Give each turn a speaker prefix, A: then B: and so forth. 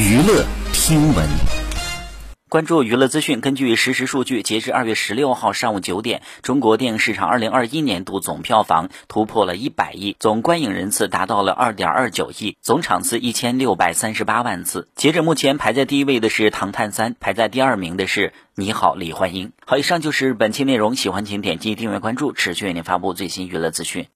A: 娱乐听闻。
B: 关注娱乐资讯根据实时数据截至二月十六号上午九点中国电影市场二零二一年度总票房突破了一百亿总观影人次达到了二点二九亿总场次一千六百三十八万次。截至目前排在第一位的是唐探三排在第二名的是你好李焕英。好以上就是本期内容喜欢请点击订阅关注持续为您发布最新娱乐资讯。